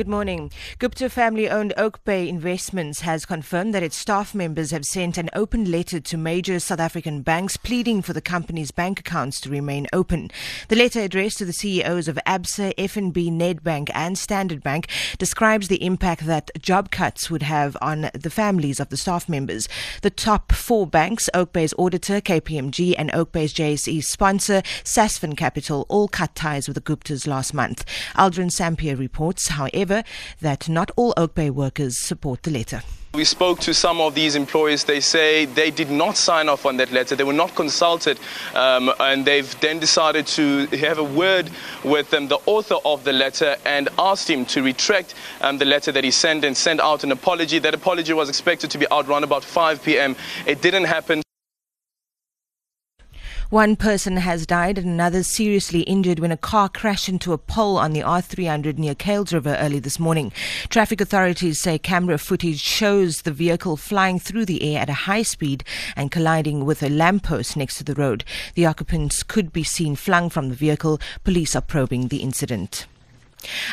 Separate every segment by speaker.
Speaker 1: Good morning. Gupta family owned Oakbay Investments has confirmed that its staff members have sent an open letter to major South African banks pleading for the company's bank accounts to remain open. The letter addressed to the CEOs of ABSA, FNB, Nedbank and Standard Bank describes the impact that job cuts would have on the families of the staff members. The top four banks, Oakbay's auditor, KPMG, and Oakbay's JSE sponsor, Sasfin Capital, all cut ties with the Guptas last month. Aldrin Sampear reports, however, that not all Oakbay workers support the letter.
Speaker 2: We spoke to some of these employees. They say they did not sign off on that letter. They were not consulted, um, and they've then decided to have a word with um, the author of the letter and asked him to retract um, the letter that he sent and send out an apology. That apology was expected to be out around about 5 p.m. It didn't happen.
Speaker 1: One person has died and another seriously injured when a car crashed into a pole on the R300 near Kuils River early this morning. Traffic authorities say camera footage shows the vehicle flying through the air at a high speed and colliding with a lamppost next to the road. The occupants could be seen flung from the vehicle. Police are probing the incident.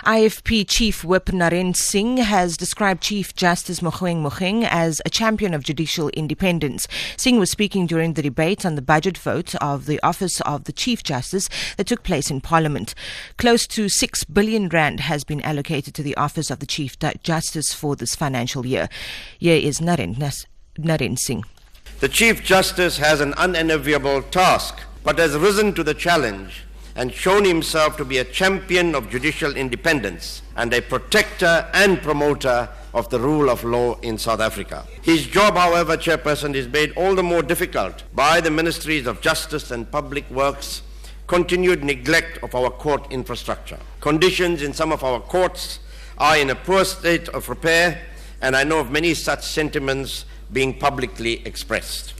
Speaker 1: IFP Chief Whip Naren Singh has described Chief Justice Mogoeng Mogoeng as a champion of judicial independence. Singh was speaking during the debate on the budget vote of the office of the Chief Justice that took place in Parliament. Close to 6 billion rand has been allocated to the office of the Chief Justice for this financial year. Here is Naren, Naren Singh.
Speaker 3: The Chief Justice has an unenviable task, but has risen to the challenge and shown himself to be a champion of judicial independence and a protector and promoter of the rule of law in South Africa. His job, however, Chairperson, is made all the more difficult by the Ministries of Justice and Public Works continued neglect of our court infrastructure. Conditions in some of our courts are in a poor state of repair, and I know of many such sentiments being publicly expressed.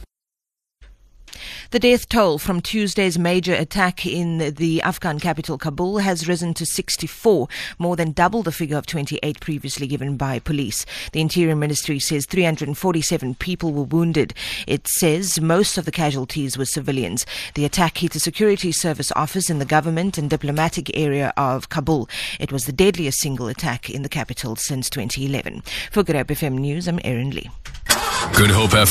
Speaker 1: The death toll from Tuesday's major attack in the Afghan capital Kabul has risen to 64, more than double the figure of 28 previously given by police. The Interior Ministry says 347 people were wounded. It says most of the casualties were civilians. The attack hit a security service office in the government and diplomatic area of Kabul. It was the deadliest single attack in the capital since 2011. For Good Hope FM News, I'm Erin Lee.
Speaker 4: Good Hope FM.